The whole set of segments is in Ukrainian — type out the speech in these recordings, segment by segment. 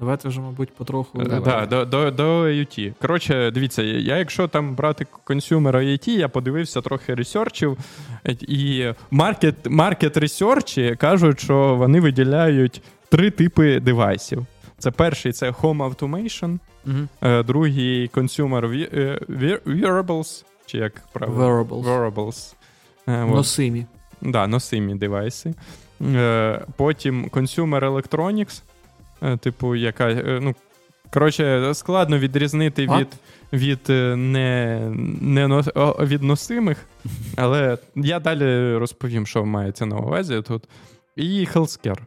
Давайте вже, мабуть, потроху. Е, да, до до, до IoT. Коротше, дивіться, я, якщо там брати consumer IoT, я подивився трохи research ів, і market market research і кажуть, що вони виділяють три типи девайсів. Це перший це Home Automation, угу. другий Consumer Wearables, чи як правильно? Wearables. Wearables. Носимі. Да, носимі девайси. Потім Consumer Electronics. Е, типу, яка. Е, ну, Коротше, складно відрізнити від від е, не, не від носимих, але я далі розповім, що мається на увазі тут. І healthcare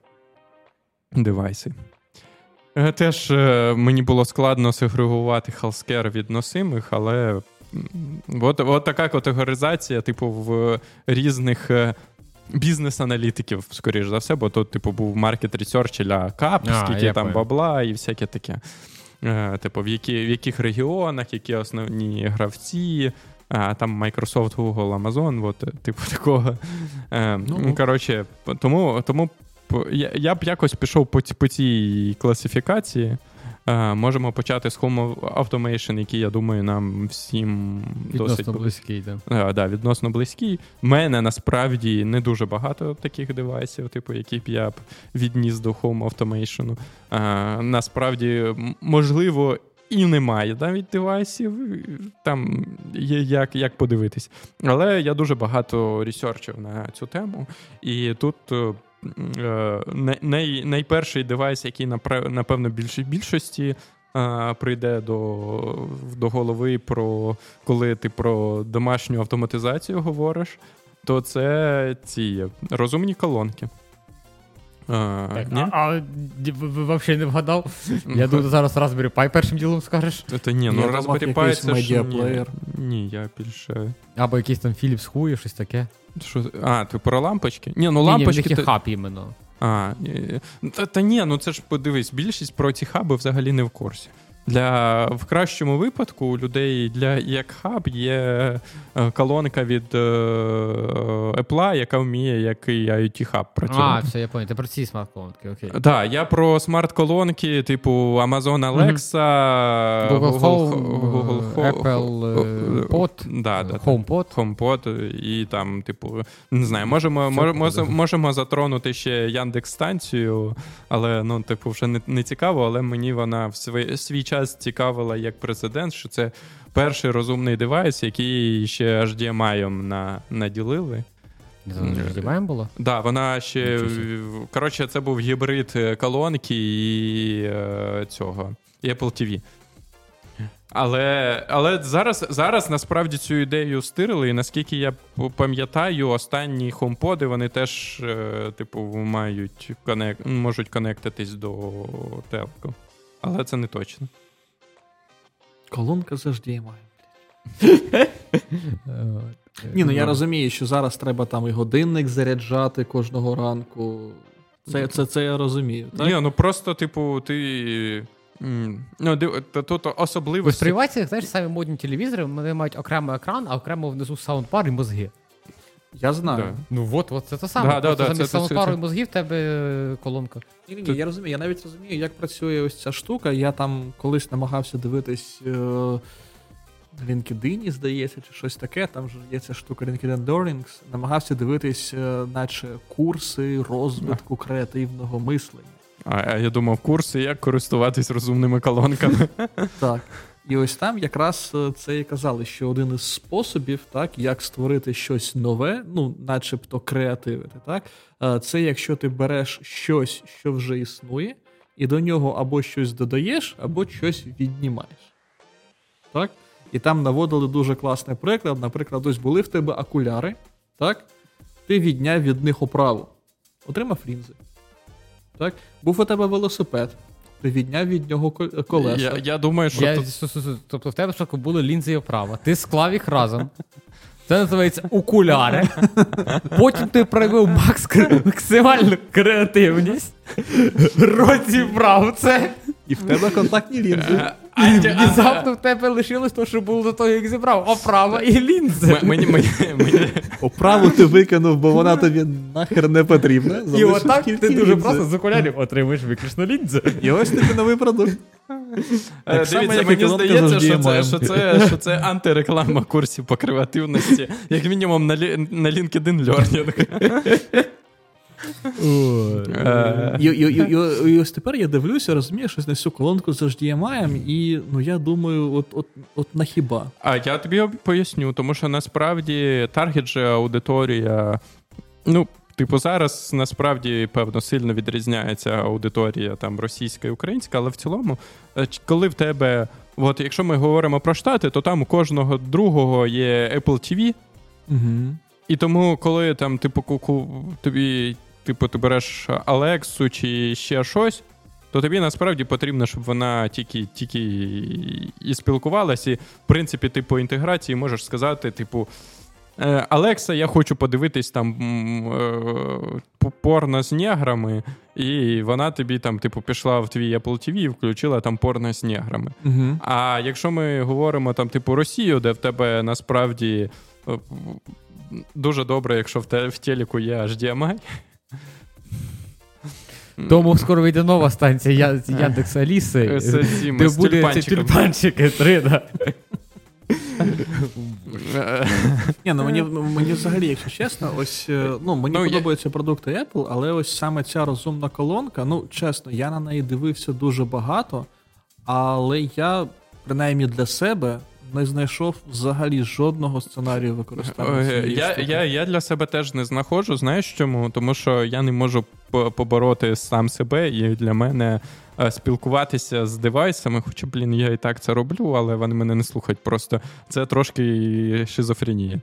девайси. Теж мені було складно сегрегувати healthcare від носимих, але от, от така категоризація, типу, в різних бізнес-аналітиків, скоріш за все, бо тут, типу, був market research для кап, скільки там бабла і всяке таке. Е, типу, в які, в яких регіонах, які основні гравці. Там Microsoft, Google, Amazon, от, типу такого. Е, ну, Коротше, тому тому я я б якось пішов по, по цій класифікації. Е, можемо почати з Home Automation, який, я думаю, нам всім відносно досить близький. Да. Е, да, відносно близький. У мене насправді не дуже багато таких девайсів, типу, які б я б відніс до Home Automation. А, е, Насправді, можливо. І немає навіть девайсів, там є як як подивитись. Але я дуже багато ресерчив на цю тему, і тут най, найперший девайс, який напевно більшій більшості е, прийде до до голови, про коли ти про домашню автоматизацію говориш, то це ці розумні колонки. А, так, ні? а, а взагалі не вгадав? Я думаю, зараз Raspberry Pi першим ділом скажеш. Це ні, ну Raspberry Pi це ж ні, я більше. Або якийсь там Philips Hue, щось таке. Що? А, ти про лампочки? Ні, ну лампочки. Ні, ні, хаб іменно. А, та, та ні, ну це ж подивись, більшість про ці хаби взагалі не в курсі. Для в кращому випадку у людей для як хаб є е, колонка від е, Apple, яка вміє який IoT хаб працювати. А, все, я понял. Ти про ці смарт-колонки, окей. Так, да, я про смарт-колонки, типу Amazon Alexa, Google, Home, Google Home, Apple Pod, да, да, HomePod. HomePod і там, типу, не знаю, можемо можемо, можемо затронути ще Яндекс станцію, але ну, типу, вже не, не цікаво, але мені вона в свій, свій час час цікавила як президент, що це перший розумний девайс, який ще HDMI на, наділили. HDMI було? Так, да, вона ще. Коротше, це був гібрид е, колонки і е, цього, і Apple TV. Але але зараз зараз насправді цю ідею стирили, і наскільки я пам'ятаю, останні хомподи вони теж, е, типу, мають конек... можуть конектитись до телку. Але це не точно. Колонка завжди має. Ні, ну я розумію, що зараз треба там і годинник заряджати кожного ранку. Це це, це я розумію. так? Ні, ну просто, типу, ти. Ну, Тут особливості. В знаєш, самі модні телевізори, вони мають окремий екран, а окремо внизу саундпар і мозги. Я знаю. Да. Ну от, от це те саме. Да, да, замість саундпару і мозгів в тебе колонка. Ні, ні, ні, я розумію. Я навіть розумію, як працює ось ця штука. Я там колись намагався дивитись е, LinkedIn, здається, чи щось таке. Там ж є ця штука LinkedIn Learnings. Намагався дивитись, е, наче курси розвитку креативного мислення. А я думав, курси, як користуватись розумними колонками. Так. І ось там якраз е, це і казали, що один із способів, так, як створити щось нове, ну, начебто креативити, так, е, це якщо ти береш щось, що вже існує, і до нього або щось додаєш, або щось віднімаєш. Так? І там наводили дуже класний приклад. Наприклад, ось були в тебе окуляри, так? ти відняв від них оправу, отримав лінзи. Так? Був у тебе велосипед, ти відняв від нього колеса. Я я думаю, що. Я, тут... Тобто в тебе спочатку були лінзи і оправа. Ти склав їх разом. Це називається окуляри. Потім ти проявив макс максимальну креативність. Розібрав це. І в тебе контактні лінзи. І внезапно в тебе лишилось те, що було до того, як зібрав. Оправа і лінзи. М- Мені, мені, мені, Оправу ти викинув, бо вона тобі нахер не потрібна. І отак ти дуже просто з окулярів отримуєш виключно лінзи. І ось тобі новий продукт. Е, Дивіться, як мені здається, що це, що, це, що це антиреклама курсів по креативності, як мінімум на, на LinkedIn Learning. Е, І, і ось тепер я дивлюся, розумієш, щось на цю колонку з HDMI, і ну я думаю, от, от, от на хіба. А я тобі поясню, тому що насправді таргет же аудиторія. Ну, типу, зараз насправді певно сильно відрізняється аудиторія там російська і українська, але в цілому, е, коли в тебе, от якщо ми говоримо про штати, то там у кожного другого є Apple TV, Угу. і тому, коли там, типу, тобі, типу, ти береш Алексу чи ще щось. То тобі насправді потрібно, щоб вона тільки тільки і спілкувалася. І, в принципі, ти по інтеграції можеш сказати, типу. «Е, Алекса, я хочу подивитись там е, порно з неграми, і вона тобі там, типу, пішла в твій Apple TV і включила там порно з неграми. Угу. А якщо ми говоримо там, типу, Росію, де в тебе насправді е, дуже добре, якщо в телеку є HDMI. Тому скоро вийде нова станція Яндекс Аліси, де буде ці тюльпанчики три, да. Ні, ну мені, мені взагалі, якщо чесно, ось е, ну мені Ну, я- подобаються продукти Apple, але ось саме ця розумна колонка, ну чесно, я на неї дивився дуже багато, але я, принаймні для себе, не знайшов взагалі жодного сценарію використання. Я, я, я для себе теж не знаходжу. Знаєш чому? Тому що я не можу побороти сам себе, і для мене е, спілкуватися з девайсами, хоча, блін, я і так це роблю, але вони мене не слухають. Просто це трошки шизофренія.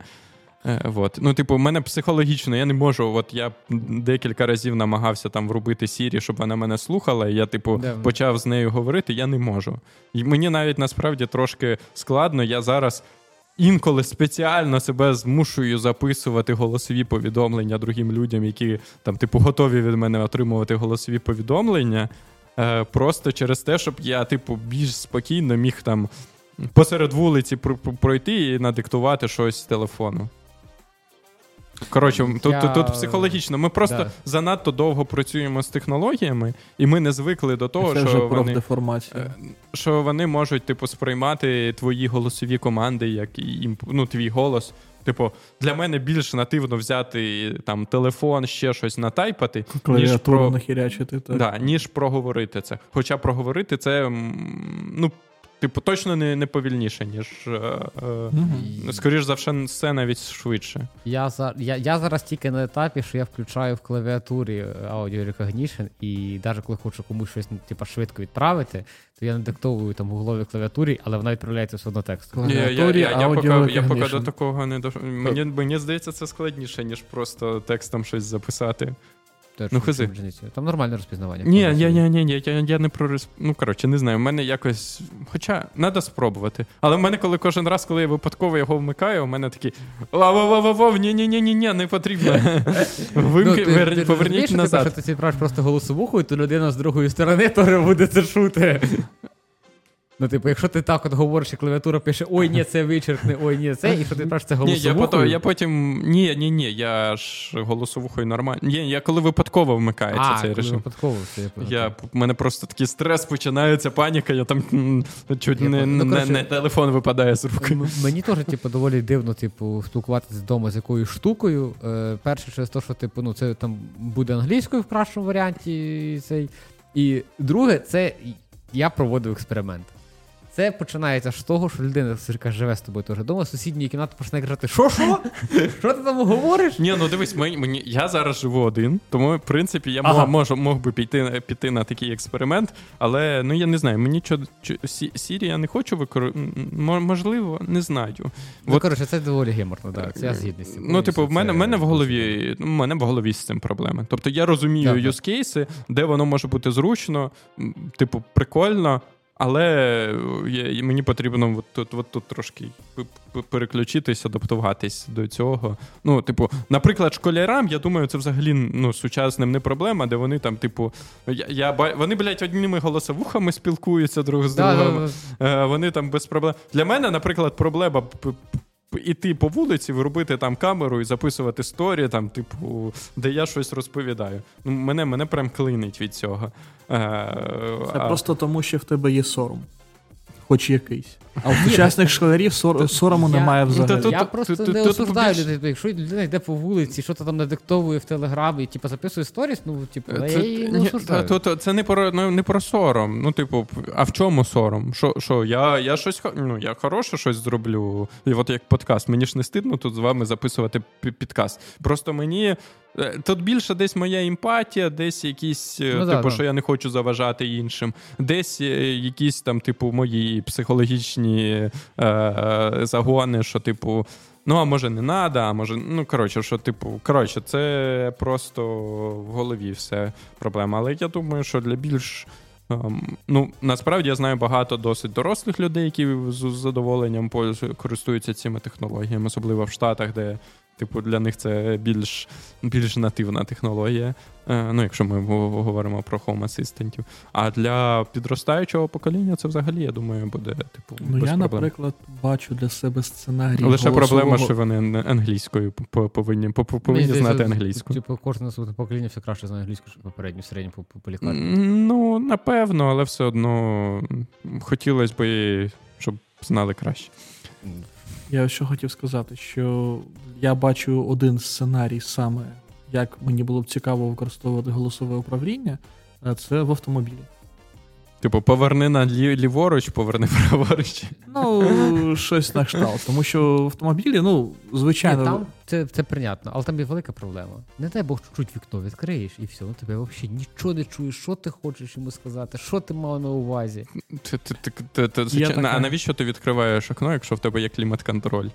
Е, Вот. Ну, типу, в мене психологічно, я не можу. От я декілька разів намагався там врубити Сірі, щоб вона мене слухала. І я, типу, Да. почав з нею говорити, я не можу. І мені навіть насправді трошки складно. Я зараз інколи спеціально себе змушую записувати голосові повідомлення другим людям, які там, типу, готові від мене отримувати голосові повідомлення. Е, просто через те, щоб я, типу, більш спокійно міг там посеред вулиці пр- пр- пройти і надиктувати щось з телефону. Коротше, тут, Я- тут, тут психологічно. Ми просто Да. занадто довго працюємо з технологіями, і ми не звикли до того, це що вони, е, що вони можуть, типу, сприймати твої голосові команди, як ну, твій голос. Типу, для мене більш нативно взяти там телефон, ще щось натайпати, ніж про, нахірячити. Так. да, ніж проговорити це. Хоча проговорити це, ну, типу, точно не, не повільніше, ніж. Е, е, Мгм. Скоріш за все, все навіть швидше. Я, за, я, я зараз тільки на етапі, що я включаю в клавіатурі Audio Recognition, і навіть коли хочу комусь щось типу, швидко відправити, то я не диктовую там гугловій клавіатурі, але вона відправляється все одно текстом. Я, я, я, поки, я поки до такого не дош... Мені, мені здається, це складніше, ніж просто текстом щось записати. Теж Ну, хази. Там нормальне розпізнавання. Ні, я, я, ні, ні, я, я не про розп... Ну, коротше, не знаю. В мене якось. Хоча треба спробувати. Але в мене, коли кожен раз, коли я випадково його вмикаю, у мене такий вов ні ні ні ні ні не потрібно. Вимки, Ну, поверніть назад. Якщо що ти просто голосовуху, і то людина з другої сторони теж буде це чути. Ну, типу, якщо ти так от говориш, і клавіатура пише ой, ні, це вичеркне, ой, ні, це, і що ти відправиш це Ні, я, потім, я потім. Ні, ні, ні, я ж голосовухою нормально. Ні, я коли випадково вмикається а, цей коли режим. випадково все, я. Я, мене просто такий стрес починається, паніка, я там чуть Я не. Ну, не, коротше, не телефон випадає з руки. Мені теж, типу, доволі дивно, типу, спілкуватися вдома з якоюсь штукою. Е, перше, через те, що типу, ну, це там буде англійською в кращому варіанті. Цей. І друге, це я проводив експеримент. Це починається з того, що людина, яка живе з тобою теж вдома, сусідньої кімнати починає казати, що, що? Що ти там говориш? Ні, ну дивись, мені, мені, я зараз живу один, тому в принципі я Ага. можу, мог би піти, піти на такий експеримент, але ну я не знаю, мені чо, чо, Сі- Сірі я не хочу використовувати. Можливо, не знаю. Ну, От- коротше, це доволі геморно, так. Це я згідний з цим. Ну, типу, в мене, в мене в голові, ну, в мене в голові з цим проблеми. Тобто я розумію юзкейси, де воно може бути зручно, типу, прикольно. Але е, мені потрібно от тут от тут трошки переключитись, адаптуватись до цього. Ну, типу, наприклад, школярам, я думаю, це взагалі ну, сучасним не проблема, де вони там, типу, я, я вони, блядь, одніми голосовухами спілкуються друг з другом. Да, вони там без проблем. Для мене, наприклад, проблема іти по вулиці, виробити там камеру і записувати сторі, там, типу, де я щось розповідаю. Ну, Мене мене прям клинить від цього. Е, Це а... просто тому, що в тебе є сором. Хоч якийсь. А у сучасних школярів сор, сорому я, немає взагалі. Я просто не осуждаю людей. Якщо людина йде по вулиці, що то там надиктовує в телеграмі, типу записує сторіс, ну типу, я її не осуждаю. Це не про ну, не про сором. Ну, типу, а в чому сором? Що, що я я щось ну, я хороше щось зроблю. І от як подкаст, мені ж не стидно тут з вами записувати підкаст. Просто мені Е, тут більше десь моя емпатія, десь якісь, е, ну, типу, да, що да. я не хочу заважати іншим, десь е, якісь там, типу, мої психологічні е, загони, що, типу, ну, а може, не треба, а може, ну, коротше, що, типу, коротше, це просто в голові все проблема. Але я думаю, що для більш. Um, ну, насправді я знаю багато досить дорослих людей, які з задоволенням користуються цими технологіями, особливо в Штатах, де Типу, для них це більш більш нативна технологія. Е, ну, якщо ми говоримо про Home асистентів. А для підростаючого покоління це взагалі, я думаю, буде типу. Ну, без я, проблем. наприклад, бачу для себе сценарій. Лише голосового... проблема, що вони англійською повинні повинні знати англійську. Типу, кожне покоління все краще знає англійську, що попередню середню по. Ну, напевно, але все одно хотілося б, щоб знали краще. Я що хотів сказати, що я бачу один сценарій саме, як мені було б цікаво використовувати голосове управління, це в автомобілі. Типу, поверни на ліворуч, поверни праворуч. Ну, щось на кшталт. Тому що в автомобілі, ну, звичайно. Ні, там це це прийнятно, але там є велика проблема. Не дай Бог чуть-чуть вікно відкриєш і все, ну тебе взагалі нічого не чуєш, що ти хочеш йому сказати, що ти мав на увазі. А навіщо ти відкриваєш окно, якщо в тебе є клімат-контроль?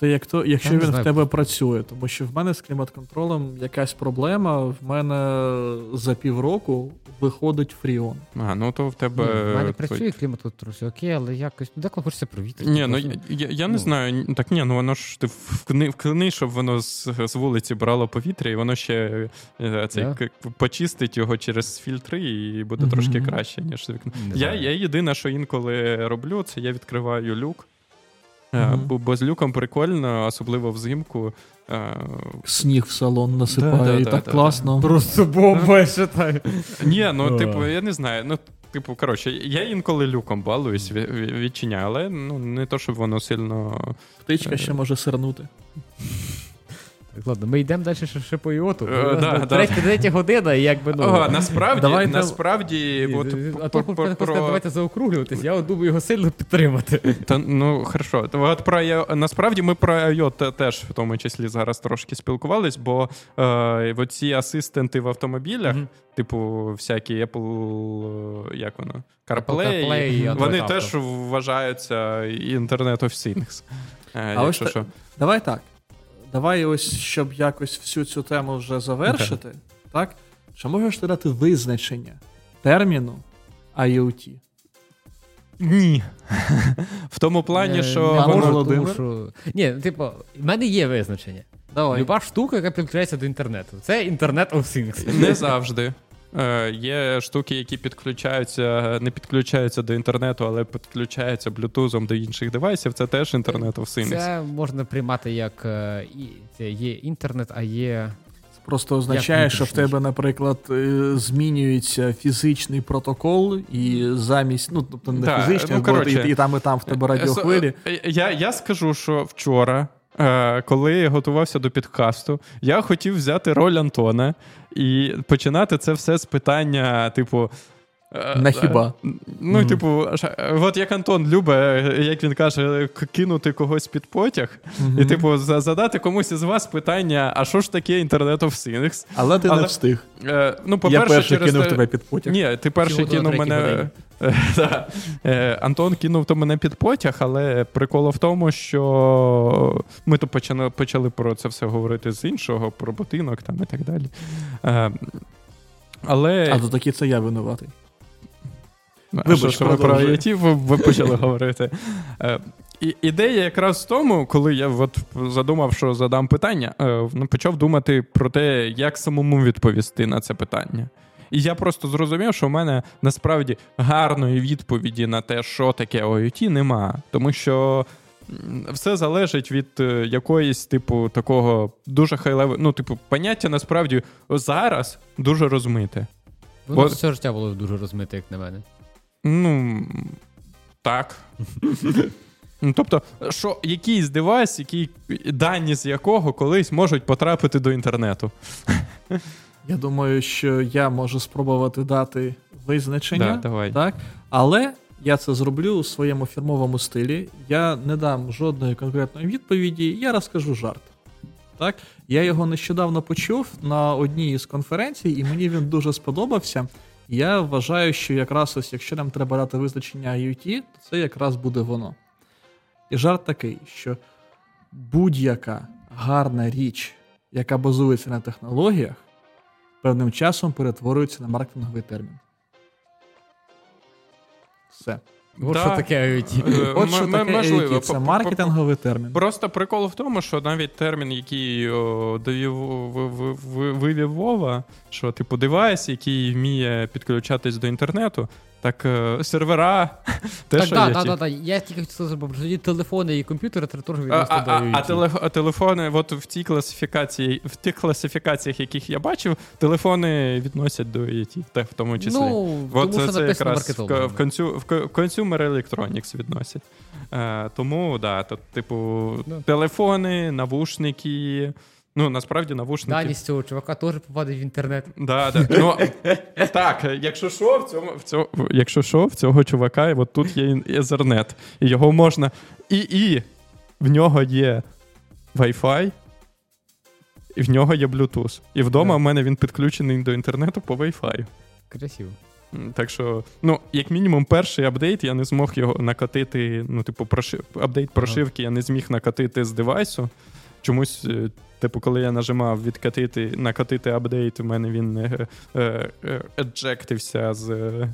Це як то, якщо він знаю. в тебе працює, тому що в мене з клімат-контролем якась проблема. В мене за півроку виходить фріон. А, ну то в тебе. Ні, в мене працює клімат-контроль, окей, але якось деколи хочеться провітрити. Ні, ну я, я, я ну. не знаю. Так ні, ну воно ж ти вкни, вкни, щоб воно з, з вулиці брало повітря, і воно ще е, цей, yeah. почистить його через фільтри, і буде mm-hmm. трошки краще, ніж вікно. Я, я єдине, що інколи роблю, це я відкриваю люк. Mm-hmm. Бо, бо з люком прикольно, особливо взимку. Е, Сніг в салон насипає, да, і да, так да, класно. Просто бомба, я считаю. Ні, ну, типу, я не знаю. ну, Типу, коротше, я інколи люком балуюсь, відчиняю, але ну, не то, щоб воно сильно. Птичка ще може сирнути. Ладно, ми йдемо далі ще, ще по іоту. Uh, да, третя, третя година, і якби ну. Ага, насправді, Давай, насправді, от, а то про... давайте заокруглюватись, я от думаю його сильно підтримати. Та, ну, хорошо. От про, насправді ми про IOT теж в тому числі зараз трошки спілкувались, бо е, ці асистенти в автомобілях, mm-hmm. типу, всякі Apple, як воно? CarPlay, Apple CarPlay вони теж вважаються інтернет of Things. Е, а ось що. Давай так. Давай ось, щоб якось всю цю тему вже завершити, okay. так? Чи можеш ти дати визначення терміну IoT? Ні. В тому плані, що. воно... тому, що... Ні, типу, в мене є визначення. Давай. Люба штука, яка підключається до інтернету. Це інтернет of Things. Не завжди. Е, Є штуки, які підключаються, не підключаються до інтернету, але підключаються блютузом до інших девайсів. Це теж інтернет of Things. Це можна приймати як е, це є інтернет, а є. Просто означає, що в тебе, наприклад, е, змінюється фізичний протокол, і замість, ну тобто не да, фізичний, ну, коротше, і, і там, і там в тебе радіохвилі. Я я скажу, що вчора коли я готувався до підкасту, я хотів взяти роль Антона і починати це все з питання, типу. Е, На хіба? Ну, mm. типу, от як Антон любить, як він каже, кинути когось під потяг, mm-hmm. і, типу, задати комусь із вас питання: а що ж таке інтернет of Things? Але ти Але, не встиг. Е, ну, по-перше, Я перший через... кинув тебе під потяг. Ні, ти перший кинув мене. Да. Е, Антон кинув то мене під потяг, але прикол в тому, що ми тут почали, почали про це все говорити з іншого, про будинок там і так далі. Е, але... А то таки це я винуватий. Вибач, що ви про. IoT ви, почали говорити. Е, і, ідея якраз в тому, коли я от задумав, що задам питання, е, ну, почав думати про те, як самому відповісти на це питання. І я просто зрозумів, що в мене насправді гарної відповіді на те, що таке IoT, нема. Тому що все залежить від е, якоїсь, типу, такого дуже хайлевого. Ну, типу, поняття насправді зараз дуже розмите. Воно От- все життя було дуже розмите, як на мене. Ну так. Ну, тобто, що якийсь девайс, які дані з якого колись можуть потрапити до інтернету. Я думаю, що я можу спробувати дати визначення. Да, давай. Так? Але я це зроблю у своєму фірмовому стилі. Я не дам жодної конкретної відповіді, я розкажу жарт. Так? Я його нещодавно почув на одній із конференцій, і мені він дуже сподобався. Я вважаю, що якраз ось, якщо нам треба дати визначення IoT, то це якраз буде воно. І жарт такий, що будь-яка гарна річ, яка базується на технологіях, певним часом перетворюється на маркетинговий термін. Все. От Да. що таке IoT. Е, От що таке можливо. IoT, це маркетинговий термін. Просто прикол в тому, що навіть термін, який довів, вивів Вова, що типу девайс, який вміє підключатись до інтернету, так е, сервера теж Так, так, IoT. так, так, так. Я тільки хотів зробити, що тоді телефони і комп'ютери це теж відносно а, до а, а, телеф- а телефони, от в цій класифікації, в тих класифікаціях, яких я бачив, телефони відносять до так, в тому числі. Ну, От тому що це якраз в, в, консю, в Consumer Electronics відносять. Е, тому, да, то, типу, Ну. телефони, навушники. Ну, насправді, навушники. Дані з цього чувака теж попадає в інтернет. Да, да. Ну, так, якщо що, в цьому, в цьому, якщо що, в цього чувака, от тут є Ethernet, і його можна. І, і в нього є Wi-Fi, і в нього є Bluetooth. І вдома в мене він підключений до інтернету по Wi-Fi. Красиво. Так що, ну, як мінімум, перший апдейт я не змог його накатити. Ну, типу, прошив... апдейт прошивки я не зміг накатити з девайсу. Чомусь, е, типу, коли я нажимав відкатити, накатити апдейт, у мене він е, е, е, eject ився з, е,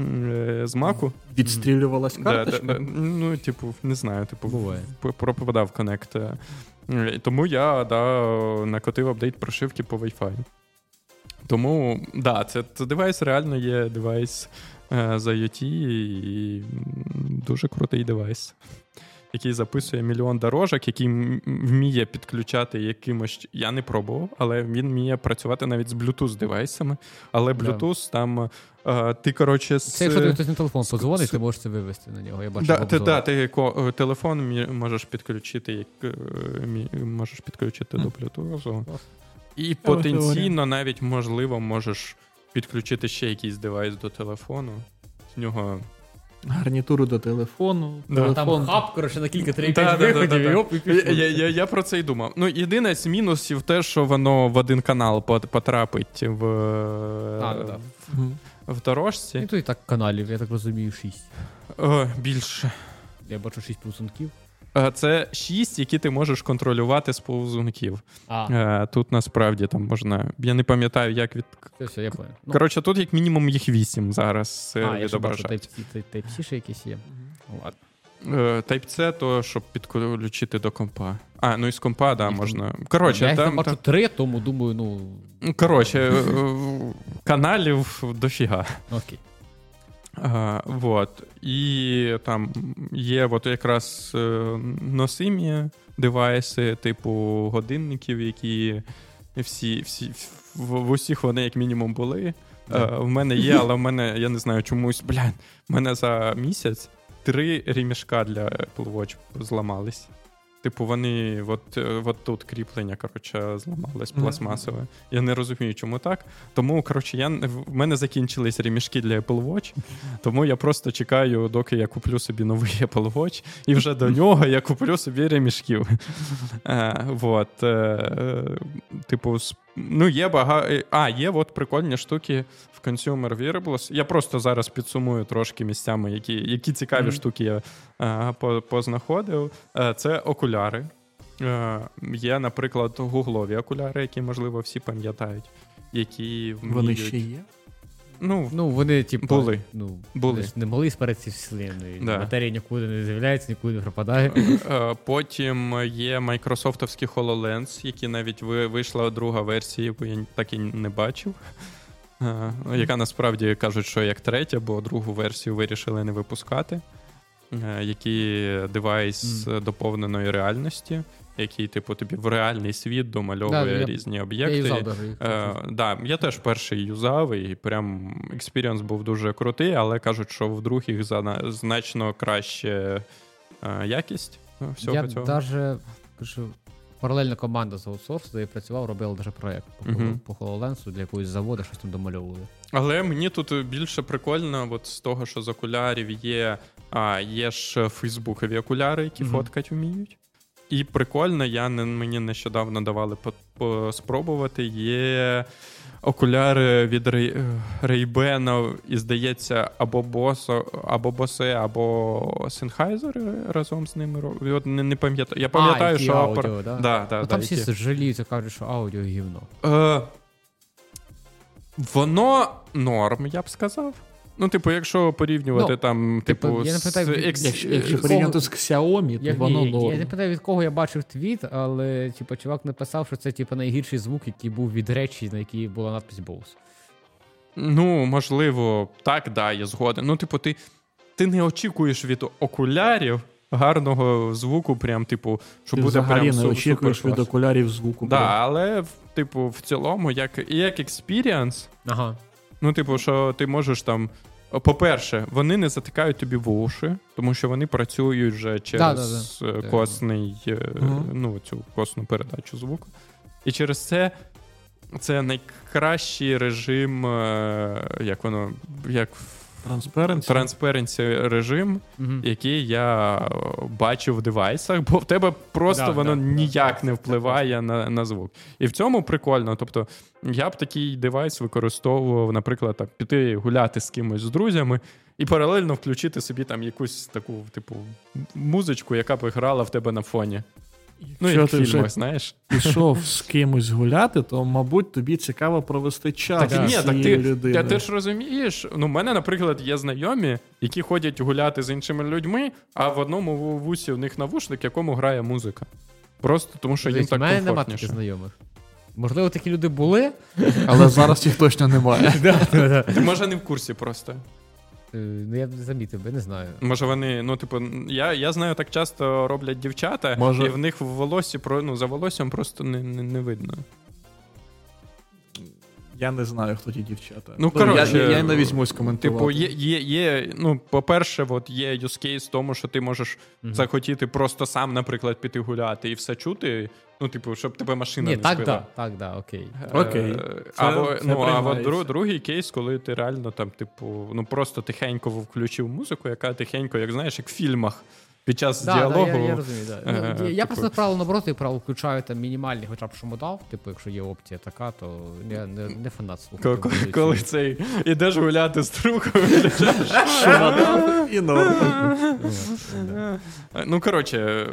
е, з маку. Відстрілювалась Да, карточка. да, да. Ну, типу, не знаю, типу, Буває. пропадав connect. Тому я да, накотив апдейт прошивки по Wi-Fi. Тому, да, це, це девайс реально є девайс е, з IoT і дуже крутий девайс, який записує мільйон дорожок, який вміє підключати якимось. Я не пробував, але він вміє працювати навіть з Bluetooth девайсами. Але Да. Там. е, ти, коротше, з... Це якщо тобі хтось на телефон подзвонить, з- ти можеш це вивести на нього. Я бачу. Да, ти, да, ти ко- е, телефон можеш підключити, як е, можеш підключити до Bluetooth. І потенційно навіть можливо можеш підключити ще якийсь девайс до телефону. З нього. Гарнітуру до телефону. Да. Там хаб, коротше, на кілька три Да, да, да, виходів, і оп, і Я, пішло. я, я, я про це й думав. Ну, єдине з мінусів те, що воно в один канал потрапить в, А, ну да. В, в І то і так каналів, я так розумію, шість. О, більше. Я бачу шість пусунків. Е, Це шість, які ти можеш контролювати з повзунків. А, Е, Тут насправді там можна. Я не пам'ятаю, як від. все, все, я. Ну, Коротше, тут як мінімум їх вісім зараз е, а. Type-C, Type-C ще якісь є. Ну, ладно. Type-C, то щоб підключити до компа. А, ну і з компа, да, можна. Коротше, я їх там бачу три, тому думаю, ну, коротше, е, е, каналів дофіга. окей. А, вот. І там є от якраз е, носимі девайси, типу годинників, які всі, всі в, в усіх вони як мінімум були. Да. Е, в мене є, але в мене, я не знаю, чомусь, блядь, в мене за місяць три ремішка для Apple Watch зламались. Типу, вони, от, е, от тут кріплення, коротше, зламалось пластмасове. Mm-hmm. Я не розумію, чому так. Тому, коротше, я, в мене закінчились ремішки для Apple Watch, тому я просто чекаю, доки я куплю собі новий Apple Watch, і вже до нього я куплю собі ремішків. Е, вот, е, е, типу, ну, є багато. А, є от прикольні штуки в Consumer Wearables. Я просто зараз підсумую трошки місцями, які, які цікаві Мгм. штуки я е, по- познаходив. Е, це окуляри. Е, є, наприклад, гуглові окуляри, які, можливо, всі пам'ятають. Які вміють... Вони ще є. Ну, Ну, вони, типу, Були. Ну, Були. ж не могли стереться з вселенної. Да. Матерія нікуди не з'являється, нікуди не пропадає. Е, Потім є майкрософтовські HoloLens, які навіть вийшла друга версія, яку я так і не бачив. Е, Яка насправді кажуть, що як третя, бо другу версію вирішили не випускати. Е, Які девайс Мгм. доповненої реальності, який, типу, тобі в реальний світ домальовує Да, різні Я об'єкти. юзав. Е, да, я теж перший юзав, і прям experience був дуже крутий, але кажуть, що в других зана- значно краще е, якість е, всього я цього. даже кажу, паралельна команда з аутсорсу, де я працював, робила даже проект по, Мгм. по HoloLens для якоїсь заводу, щось там домальовували. Але мені тут більше прикольно, от з того, що з окулярів є. А, є ж фейсбукові окуляри, які Мгм. фоткать вміють. І прикольно, я не, мені нещодавно давали по, по- спробувати. Є окуляри від Ray-Ban, і здається, або Босо, або Босе, або Sennheiser разом з ними. От не, не пам'ятаю. Я пам'ятаю, а, що аудіо, апар- да? Да, да, ну, да, там всі які- жаліються, кажуть, що аудіо гівно. Е, воно норм, я б сказав. Ну, типу, якщо порівнювати Ну, там, типу, типу, я не з від- Якщо, Е, якщо порівняти з Xiaomi, то Я, воно ні, я не пам'ятаю, від кого я бачив твіт, але типу, чувак написав, що це типу, найгірший звук, який був від речі, на якій була надпись Bose. Ну, можливо, так, да, я згоден. Ну, типу, ти, ти не очікуєш від окулярів гарного звуку, прям, типу, що Ти буде взагалі прям не очікуєш від окулярів звуку. Да, але, типу, в цілому, як, і як experience, Ага. Ну, типу, що ти можеш там. По-перше, вони не затикають тобі в уші, тому що вони працюють вже через Да, да, е, да. костний, е, ну, цю костну передачу звуку. І через це це найкращий режим, е, як воно, як Transparency. transparency режим, Угу. який я е, бачив в девайсах, бо в тебе просто Да, воно да, ніяк да, не впливає на, на звук. І в цьому прикольно. Тобто, я б такий девайс використовував, наприклад, так, піти гуляти з кимось з друзями і паралельно включити собі там якусь таку, типу, музичку, яка б грала в тебе на фоні. Ну, Якщо як ти вже фільмах, знаєш. пішов з кимось гуляти, то, мабуть, тобі цікаво провести час. Так з ні, так цією ти, людиною. ти, ти ж розумієш. Ну, в мене, наприклад, є знайомі, які ходять гуляти з іншими людьми, а в одному вусі в них навушник, якому грає музика. Просто тому, що їм У так мене нема комфортніше. таких знайомих. Можливо, такі люди були. Але зараз їх точно немає. Ти може не в курсі просто. Е, Ну, я б замітив би, не знаю. Може, вони, ну, типу, я, я знаю, так часто роблять дівчата, Може- і в них в волосі ну, за волоссям просто не, не, не видно. Я не знаю, хто ті дівчата. Ну, коротше, я, я, я не візьмусь коментувати. Типу, є, є, є, ну, по-перше, от є use case в тому, що ти можеш Мгм. захотіти просто сам, наприклад, піти гуляти і все чути. Ну, типу, щоб тебе машина Ні, не так, збила. да, так, да, окей. Е, Окей. Це- або, це ну, а от друг, другий кейс, коли ти реально там, типу, ну просто тихенько включив музику, яка тихенько, як знаєш, як в фільмах під час Да, діалогу. Да, я, я розумію, да. е, Ну, я, я типу- просто правило наоборот, я правило включаю там мінімальний хоча б шумодав, типу, якщо є опція така, то я не, не фанат слухати. Коли, коли цей ідеш гуляти з другом. і норм. Ну, коротше,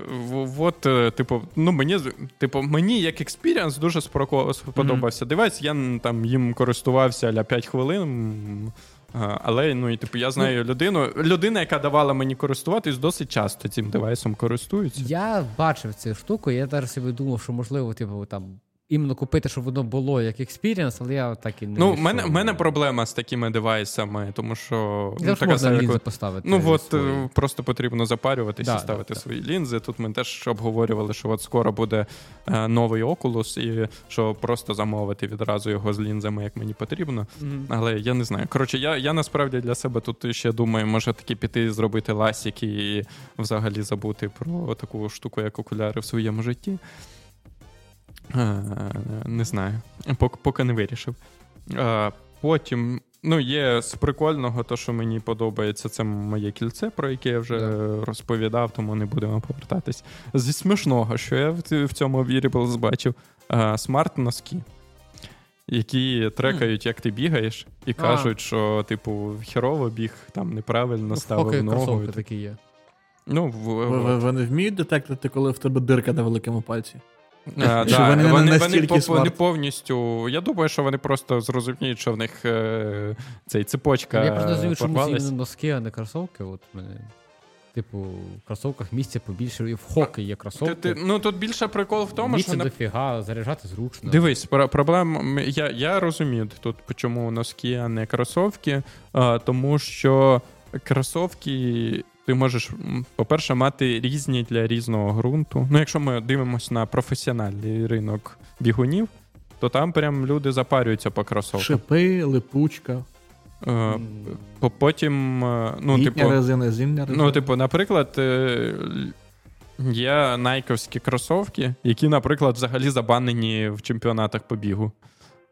от, е, типу, ну мені типу, мені як experience дуже сподобався девайс. Я там їм користувався ля 5 хвилин. А, Але ну і типу я знаю людину. Людина, яка давала мені користуватись, досить часто цим девайсом користується. Я бачив цю штуку, я зараз собі думав, що можливо, типу, там іменно купити, щоб воно було як experience, але я так і не Ну, в мене, мене проблема з такими девайсами, тому що ну, така можна лінзи поставити. Ну от свої. е, просто потрібно запарюватися Да, і ставити да, да. свої лінзи. Тут ми теж обговорювали, що от скоро буде е, новий Oculus, і що просто замовити відразу його з лінзами, як мені потрібно. Мгм. Але я не знаю. Коротше, я, я насправді для себе тут ще думаю, може таки піти зробити ласік і взагалі забути про таку штуку, як окуляри в своєму житті. Е, Не знаю. Поки, поки не вирішив. Е, Потім, ну, є з прикольного, то, що мені подобається, це моє кільце, про яке я вже Да. розповідав, тому не будемо повертатись. Зі смішного, що я в, цьому Wearables бачив, е, смарт-носки. Які трекають, як ти бігаєш, і кажуть, що, типу, херово біг, там неправильно Ну, ставив ногу. такі є. Ну, в, ви- Вони вміють детектити, коли в тебе дирка на великому пальці? А, Що да, вони не вони, настільки вони, смарт. вони повністю. Я думаю, що вони просто зрозуміють, що в них е, цей цепочка. Я просто розумію, чому це носки, а не кросовки. От мене. Типу, в кросовках місця побільше, і в хокі є кросовки. ти, ну тут більше прикол в тому, місця що не дофіга, заряджати зручно. Дивись, про- проблема. Я, я розумію тут, чому носки, а не кросовки. А, тому що кросовки ти можеш, по-перше, мати різні для різного ґрунту. Ну, якщо ми дивимося на професіональний ринок бігунів, то там прям люди запарюються по кросовках. Шипи, липучка, Е, Потім, е, ну, літня типу, резина, зимня резина. Ну, типу, наприклад, е, є найковські кросовки, які, наприклад, взагалі забанені в чемпіонатах по бігу.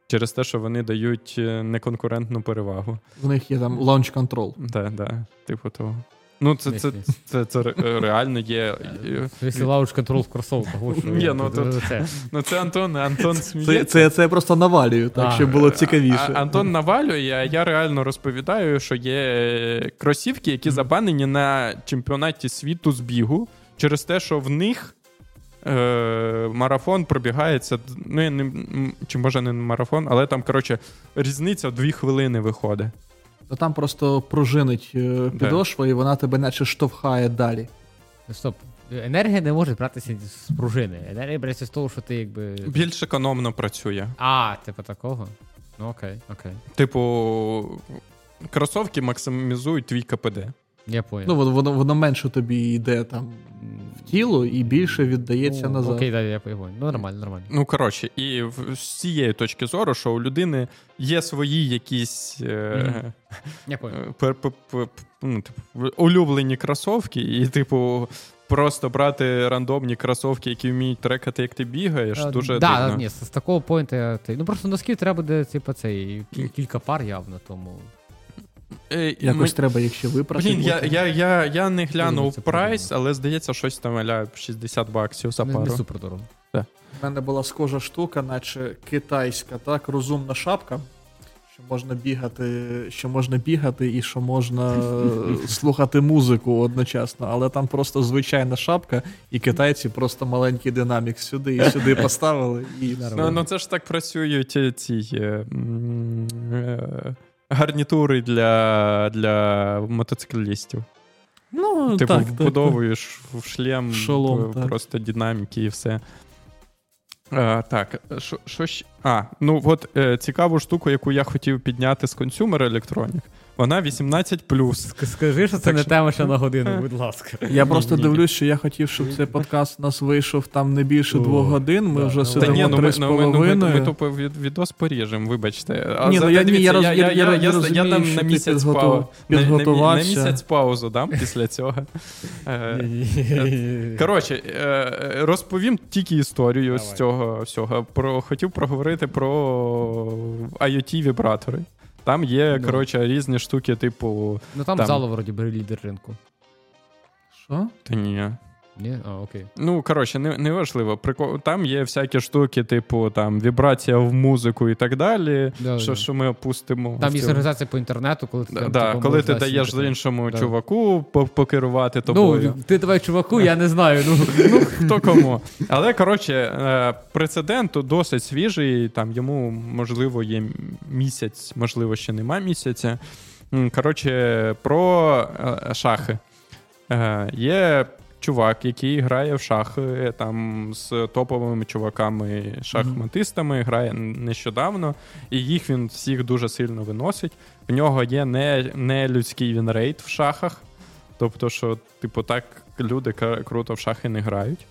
Через те, що вони дають е, неконкурентну перевагу. В них є там launch control. Да, да, типу того. Ну, це, це, це, це, реально є. е, Якщо контрол в кросовках, Ні, ну, тут-. Ну, це Антон, Антон Це, сміється. це, це я просто навалюю, так, А, щоб було А, цікавіше. Антон навалює, а я реально розповідаю, що є е, кросівки, які забанені на чемпіонаті світу з бігу через те, що в них е, марафон пробігається. Ну, я не, чи може не марафон, але там, коротше, різниця в дві хвилини виходить. То там просто пружинить е, підошва, і вона тебе наче штовхає далі. Стоп. Енергія не може братися з пружини. Енергія береться з того, що ти якби. Більш економно працює. А, типу такого? Ну окей, окей. Типу, кросовки максимізують твій КПД. Я понял. Ну, воно, воно, менше тобі йде там тіло і більше віддається Ну, назад. Окей, да, я понял. Ну нормально, нормально. Ну, коротше, і з цієї точки зору, що у людини є свої якісь. Е. Е, ну, типу, улюблені кросовки, і, типу, просто брати рандомні кросовки, які вміють трекати, як ти бігаєш, Е, дуже да, дивно. ні, з, такого поінту я. ти- Ну просто носків треба буде, типу, цей кілька пар явно, тому. Е, Якось ми- треба їх ще випрати. Блін, я, я, я, я не глянув прайс, але здається, щось там аля 60 баксів за пару. не супер дорого. У мене була схожа штука, наче китайська, так, розумна шапка. Що можна бігати, що можна бігати і що можна е, слухати музику одночасно, але там просто звичайна шапка, і китайці просто маленький динамік сюди і сюди поставили. І Ну, ну це ж так працюють ці е, е, гарнітури для, для мотоциклістів. ну Типу, так, так, вбудовуєш в шлем Шолом, просто так. динаміки і все. А, так, що, ще? А, ну от е, цікаву штуку, яку я хотів підняти з Consumer Electronic, вона 18. Скажи, що це Так не що- тема ще на годину, будь ласка. Я просто Ні. дивлюсь, що я хотів, щоб цей подкаст у нас вийшов там не більше О, двох годин. Ми да, вже Та сидимо ні, ну три ми, з ну, ми, ну, ми, половиною. ми тупо від, відос поріжемо, вибачте. А Ні, ну, я- ні, я що на місяць на, на, на підготувався. місяць паузу дам після цього. Е, Коротше, е, розповім тільки історію з цього всього. Про, хотів проговорити про IoT-вібратори. Там є, Ну. коротше, різні штуки, типу. Ну там, Там. зало вроді лідер ринку. Що? Та ні. Ні? А, окей. Ну, коротше, не, не важливо. Прикол, там є всякі штуки, типу, там, вібрація в музику і так далі. Да, що, да. що ми опустимо. Там є цьому. по інтернету, коли ти Да, там, да, типу, коли ти даєш сіпати. іншому Да. чуваку покерувати тобою. Ну, ти давай чуваку, я не знаю. Ну, Ну, хто кому. Але коротше, е, прецедент досить свіжий. Там йому можливо є місяць, можливо, ще нема місяця. Коротше, про е, шахи. Е, Є чувак, який грає в шахи там з топовими чуваками, шахматистами, грає нещодавно, і їх він всіх дуже сильно виносить. В нього є не, не людський win rate в шахах. Тобто, що, типу, так люди круто в шахи не грають.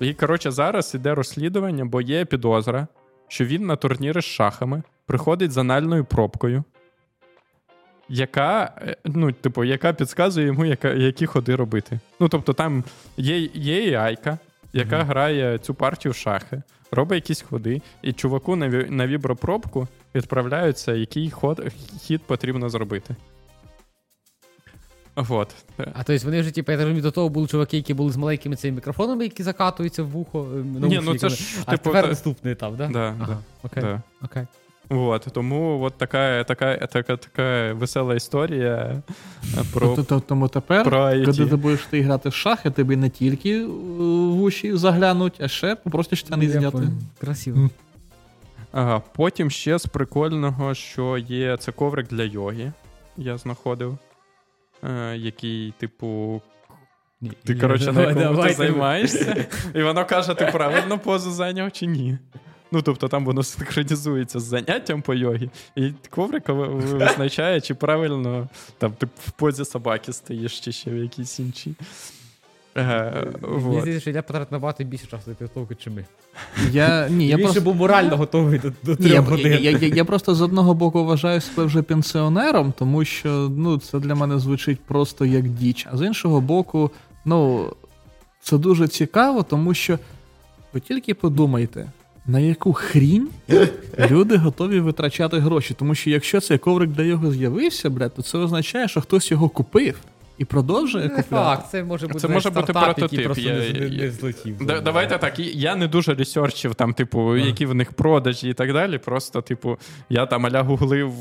І, коротше, зараз іде розслідування, бо є підозра, що він на турніри з шахами приходить з анальною пробкою, яка, е, ну, типу, яка підказує йому, яка, які ходи робити. Ну, тобто, там є, є AI-ка, яка Мгм. грає цю партію в шахи, робить якісь ходи, і чуваку на, на вібропробку відправляються, який ход, хід потрібно зробити. Вот. А тобто вони вже, типу, я так розумію, до того були чуваки, які були з маленькими цими мікрофонами, які закатуються в вухо. е, Ні, ну це ж, А типу, тепер та- наступний етап, да? Да, ага, да, окей, да. окей. Вот, тому от така, така, така, така весела історія е, про, Тому тепер, про коли ти будеш ти грати в шахи, тобі не тільки е, в уші заглянуть, а ще попросиш штани зняти. Красиво. Ага, потім ще з прикольного, що є це коврик для йоги. Я знаходив. Е, який, типу, ти, коротше, на якому ти займаєшся, і воно каже, ти правильно позу зайняв чи ні. Ну, тобто там воно синхронізується з заняттям по йогі, і коврик ви- ви- визначає, чи правильно там ти в позі собаки стоїш, чи ще в якійсь іншій. Е, Мені здається, що я потратив набагато більше часу на підготовки, чим ми. Я, ні, я просто... був морально готовий до, до Ні, я, трьох годин. я, я, я просто з одного боку вважаю себе вже пенсіонером, тому що ну, це для мене звучить просто як діч. А з іншого боку, ну, це дуже цікаво, тому що ви тільки подумайте, на яку хрінь люди готові витрачати гроші. Тому що якщо цей коврик для його з'явився, блядь, то це означає, що хтось його купив і продовжує Не купляти. факт, це може бути Це може бути прототип. який Я- не, не, злетів. Да, давайте так. Я не дуже ресерчив, там, типу, які в них продажі і так далі. Просто, типу, я там аля гуглив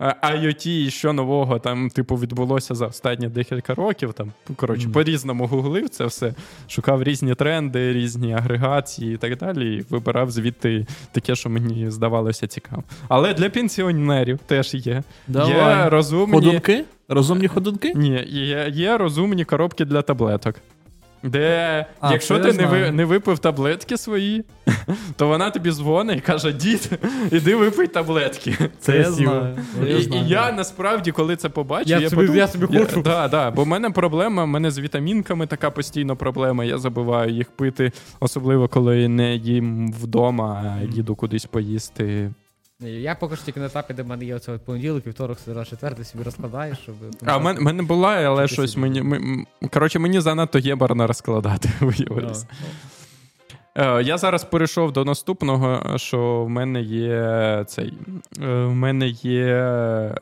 IoT і що нового там, типу, відбулося за останні декілька років. Там, коротше, Мгм. по-різному гуглив це все, шукав різні тренди, різні агрегації і так далі. І вибирав звідти таке, що мені здавалося цікаво. Але для пенсіонерів теж є. Є розумні. Ходунки? Розумні ходунки? Ні, є, є розумні коробки для таблеток. Де, А, якщо ти не, ви, не випив таблетки свої, то вона тобі дзвонить і каже: дід, іди випий таблетки. Це я знаю. І, Я і я насправді, коли це побачив, Я я, собі- подумав- я собі хочу. да, да, бо в мене проблема, в мене з вітамінками така постійно проблема. Я забуваю їх пити, особливо коли не їм вдома, а їду кудись поїсти. Я поки що тільки на етапі, де в мене є оце от понеділок, вівторок, середа, четвертий, собі розкладаєш, щоб. А в мене, мене була, але щось собі. мені. ми- Коротше, мені занадто єбарно розкладати, виявилось. Е, Я зараз перейшов до наступного, що в мене є цей. е, В мене є. е,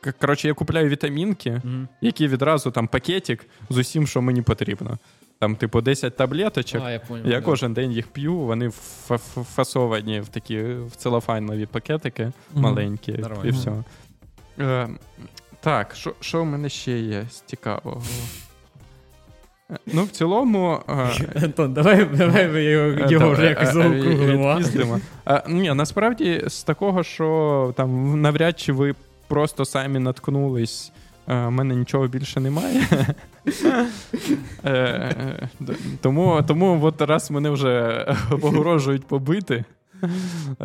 к- Коротше, я купляю вітамінки, Мгм. які відразу там пакетик з усім, що мені потрібно. Там, типу, 10 таблеточок. А, я понял. Я да. кожен день їх п'ю, вони фа- фа- фасовані в такі в целофанові пакетики Мгм. маленькі, Нормально. і все. Е, так, що, в мене ще є з цікавого? Е, Ну, в цілому. е, Антон, давай, давай ми його, Е, його да, вже якось е, е, заокруглимо. Е, Ні, насправді з такого, що там навряд чи ви просто самі наткнулись. е, в мене нічого більше немає. Е, е, д- Тому, тому от раз мене вже погрожують побити,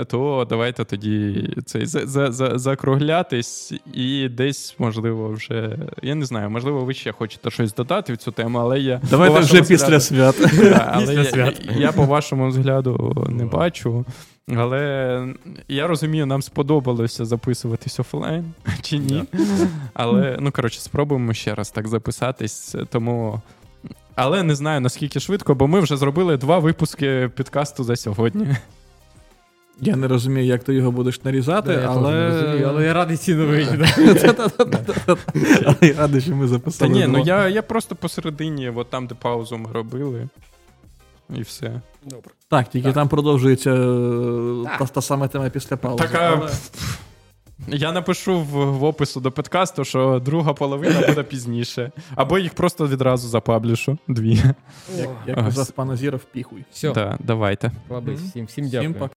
то давайте тоді цей за- за- за- закруглятись і десь, можливо, вже. Я не знаю, можливо, ви ще хочете щось додати в цю тему, але я. Давайте вже після свят. Але я по вашому взгляду не бачу. Але я розумію, нам сподобалося записуватись офлайн чи ні. Але ну коротше, спробуємо ще раз так записатись. Тому. Але не знаю наскільки швидко, бо ми вже зробили два випуски підкасту за сьогодні. Я не розумію, як ти його будеш нарізати, Да, але... розумію, але я радий ці новині. Але я радий, що ми Та ні, ну я, я просто посередині, от там, де паузу ми робили, і все. Так, тільки Так. там продовжується е, Так. та, та сама тема після паузи. Така. Але- Я напишу в, в опису до подкасту, що друга половина буде пізніше. Або їх просто відразу запаблішу. Дві. Як казав пан Азіров, піхуй. Все, Да, давайте. всім, всім Всім дякую. пока.